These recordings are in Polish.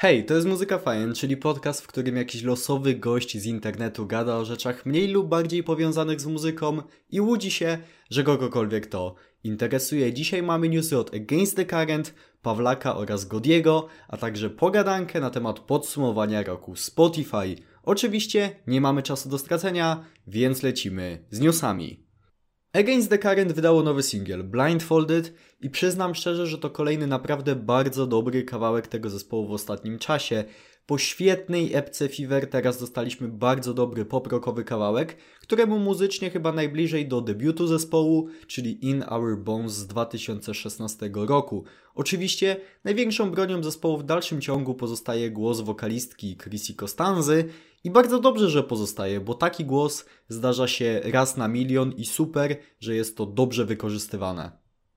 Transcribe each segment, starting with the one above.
Hej, to jest Muzyka Fajen, czyli podcast, w którym jakiś losowy gość z internetu gada o rzeczach mniej lub bardziej powiązanych z muzyką i łudzi się, że kogokolwiek to interesuje. Dzisiaj mamy newsy od Against the Current, Pawlaka oraz Godiego, a także pogadankę na temat podsumowania roku Spotify. Oczywiście nie mamy czasu do stracenia, więc lecimy z newsami. Against the Current wydało nowy singiel, Blindfolded i przyznam szczerze, że to kolejny naprawdę bardzo dobry kawałek tego zespołu w ostatnim czasie. Po świetnej epce Fever teraz dostaliśmy bardzo dobry poprokowy kawałek, któremu muzycznie chyba najbliżej do debiutu zespołu, czyli In Our Bones z 2016 roku. Oczywiście największą bronią zespołu w dalszym ciągu pozostaje głos wokalistki Chrissy Costanzy i bardzo dobrze, że pozostaje, bo taki głos zdarza się raz na milion i super, że jest to dobrze wykorzystywane.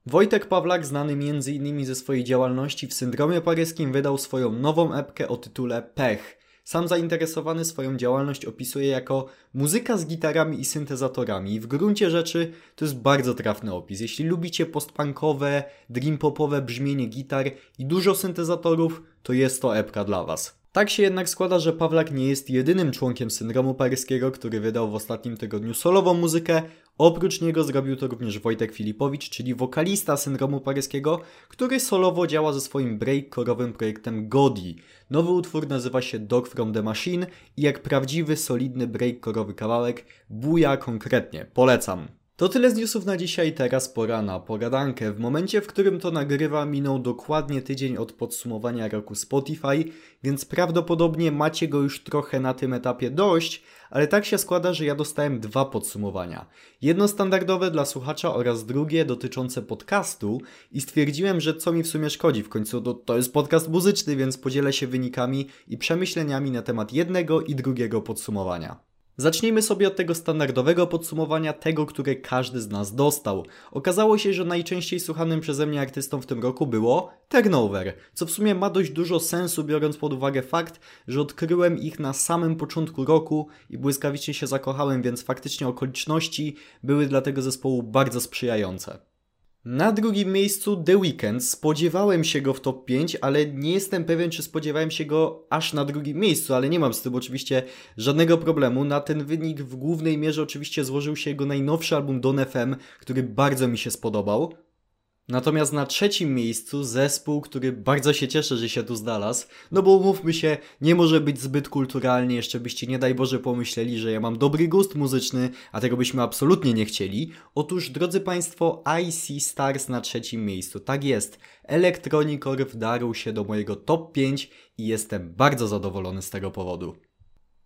Wojtek Pawlak, znany m.in. ze swojej działalności w syndromie paryskim, wydał swoją nową epkę o tytule Pech. Sam zainteresowany swoją działalność opisuje jako muzyka z gitarami i syntezatorami. I w gruncie rzeczy to jest bardzo trafny opis. Jeśli lubicie postpunkowe, dreampopowe brzmienie gitar i dużo syntezatorów, to jest to epka dla Was. Tak się jednak składa, że Pawlak nie jest jedynym członkiem syndromu paryskiego, który wydał w ostatnim tygodniu solową muzykę. Oprócz niego zrobił to również Wojtek Filipowicz, czyli wokalista syndromu paryskiego, który solowo działa ze swoim breakcore'owym projektem Godi. Nowy utwór nazywa się Dog from the Machine i jak prawdziwy, solidny breakcore'owy kawałek buja konkretnie. Polecam. To tyle z newsów na dzisiaj, teraz pora na pogadankę. W momencie, w którym to nagrywa, minął dokładnie tydzień od podsumowania roku Spotify, więc prawdopodobnie macie go już trochę na tym etapie dość, ale tak się składa, że ja dostałem dwa podsumowania. Jedno standardowe dla słuchacza oraz drugie dotyczące podcastu i stwierdziłem, że co mi w sumie szkodzi. W końcu to, to jest podcast muzyczny, więc podzielę się wynikami i przemyśleniami na temat jednego i drugiego podsumowania. Zacznijmy sobie od tego standardowego podsumowania, tego, które każdy z nas dostał. Okazało się, że najczęściej słuchanym przeze mnie artystą w tym roku było Turnover, co w sumie ma dość dużo sensu, biorąc pod uwagę fakt, że odkryłem ich na samym początku roku i błyskawicznie się zakochałem, więc faktycznie okoliczności były dla tego zespołu bardzo sprzyjające. Na drugim miejscu The Weeknd. Spodziewałem się go w top 5, ale nie jestem pewien, czy spodziewałem się go aż na drugim miejscu, ale nie mam z tym oczywiście żadnego problemu. Na ten wynik w głównej mierze oczywiście złożył się jego najnowszy album Don FM, który bardzo mi się spodobał. Natomiast na trzecim miejscu zespół, który bardzo się cieszę, że się tu znalazł, no bo umówmy się, nie może być zbyt kulturalnie, jeszcze byście nie daj Boże pomyśleli, że ja mam dobry gust muzyczny, a tego byśmy absolutnie nie chcieli. Otóż, drodzy Państwo, IC Stars na trzecim miejscu. Tak jest, Electronic wdarł się do mojego top 5 i jestem bardzo zadowolony z tego powodu.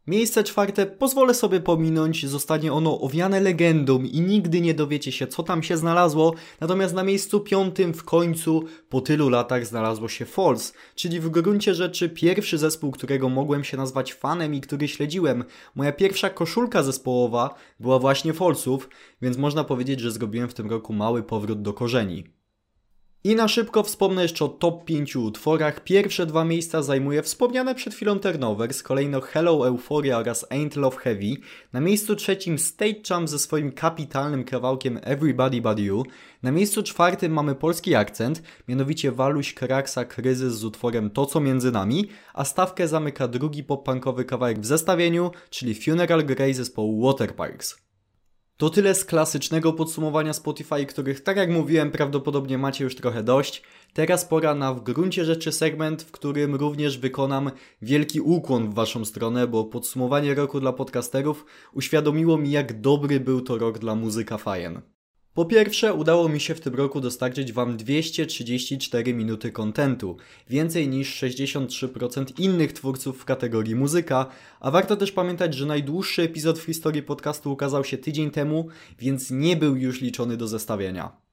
Miejsce czwarte pozwolę sobie pominąć, zostanie ono owiane legendą i nigdy nie dowiecie się co tam się znalazło, natomiast na miejscu piątym w końcu po tylu latach znalazło się Falls, czyli w gruncie rzeczy pierwszy zespół, którego mogłem się nazwać fanem i który śledziłem. Moja pierwsza koszulka zespołowa była właśnie Fallsów, więc można powiedzieć, że zrobiłem w tym roku mały powrót do korzeni. I na szybko wspomnę jeszcze o top 5 utworach. Pierwsze dwa miejsca zajmuje wspomniane przed chwilą Turnovers, kolejno Hello Euphoria oraz Ain't Love Heavy. Na miejscu trzecim State Jump ze swoim kapitalnym kawałkiem Everybody But You. Na miejscu czwartym mamy polski akcent, mianowicie Waluś Kraksa Kryzys z utworem To co między nami, a stawkę zamyka drugi pop-punkowy kawałek w zestawieniu, czyli Funeral Grey zespołu Waterparks. To tyle z klasycznego podsumowania Spotify, których, tak jak mówiłem, prawdopodobnie macie już trochę dość. Teraz pora na w gruncie rzeczy segment, w którym również wykonam wielki ukłon w Waszą stronę, bo podsumowanie roku dla podcasterów uświadomiło mi, jak dobry był to rok dla muzyka Fajen. Po pierwsze, udało mi się w tym roku dostarczyć Wam 234 minuty kontentu, więcej niż 63% innych twórców w kategorii muzyka, a warto też pamiętać, że najdłuższy epizod w historii podcastu ukazał się tydzień temu, więc nie był już liczony do zestawienia.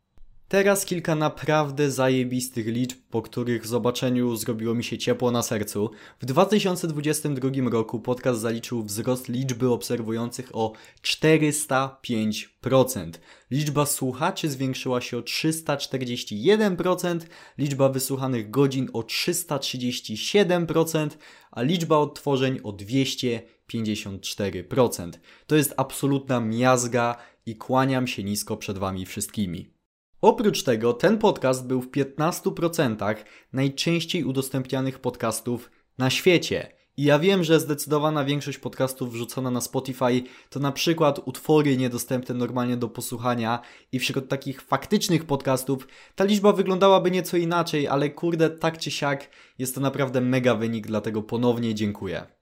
Teraz kilka naprawdę zajebistych liczb, po których zobaczeniu zrobiło mi się ciepło na sercu. W 2022 roku podcast zaliczył wzrost liczby obserwujących o 405%. Liczba słuchaczy zwiększyła się o 341%, liczba wysłuchanych godzin o 337%, a liczba odtworzeń o 254%. To jest absolutna miazga i kłaniam się nisko przed Wami wszystkimi. Oprócz tego ten podcast był w 15% najczęściej udostępnianych podcastów na świecie. I ja wiem, że zdecydowana większość podcastów wrzucona na Spotify to na przykład utwory niedostępne normalnie do posłuchania i wśród takich faktycznych podcastów ta liczba wyglądałaby nieco inaczej, ale kurde, tak czy siak jest to naprawdę mega wynik, dlatego ponownie dziękuję.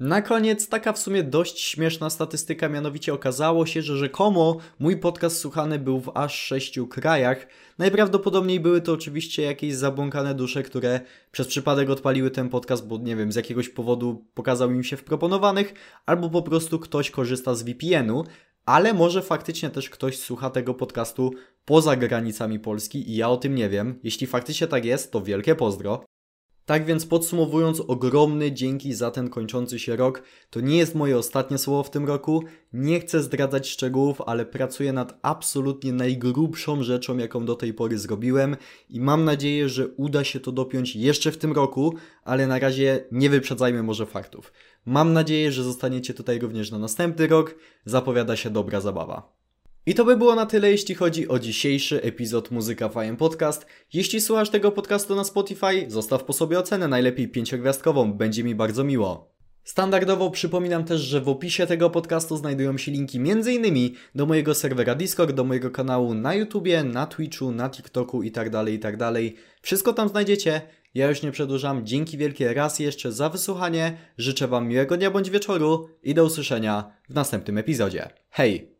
Na koniec taka w sumie dość śmieszna statystyka, mianowicie okazało się, że rzekomo mój podcast słuchany był w aż sześciu krajach. Najprawdopodobniej były to oczywiście jakieś zabłąkane dusze, które przez przypadek odpaliły ten podcast, bo nie wiem, z jakiegoś powodu pokazał im się w proponowanych, albo po prostu ktoś korzysta z VPN-u, ale może faktycznie też ktoś słucha tego podcastu poza granicami Polski i ja o tym nie wiem. Jeśli faktycznie tak jest, to wielkie pozdro. Tak więc podsumowując, ogromny dzięki za ten kończący się rok. To nie jest moje ostatnie słowo w tym roku. Nie chcę zdradzać szczegółów, ale pracuję nad absolutnie najgrubszą rzeczą, jaką do tej pory zrobiłem i mam nadzieję, że uda się to dopiąć jeszcze w tym roku, ale na razie nie wyprzedzajmy może faktów. Mam nadzieję, że zostaniecie tutaj również na następny rok. Zapowiada się dobra zabawa. I to by było na tyle, jeśli chodzi o dzisiejszy epizod Muzyka Fajem Podcast. Jeśli słuchasz tego podcastu na Spotify, zostaw po sobie ocenę, najlepiej pięciogwiazdkową, będzie mi bardzo miło. Standardowo przypominam też, że w opisie tego podcastu znajdują się linki m.in. do mojego serwera Discord, do mojego kanału na YouTubie, na Twitchu, na TikToku itd., tak itd. Tak Wszystko tam znajdziecie. Ja już nie przedłużam. Dzięki wielkie raz jeszcze za wysłuchanie. Życzę Wam miłego dnia bądź wieczoru i do usłyszenia w następnym epizodzie. Hej!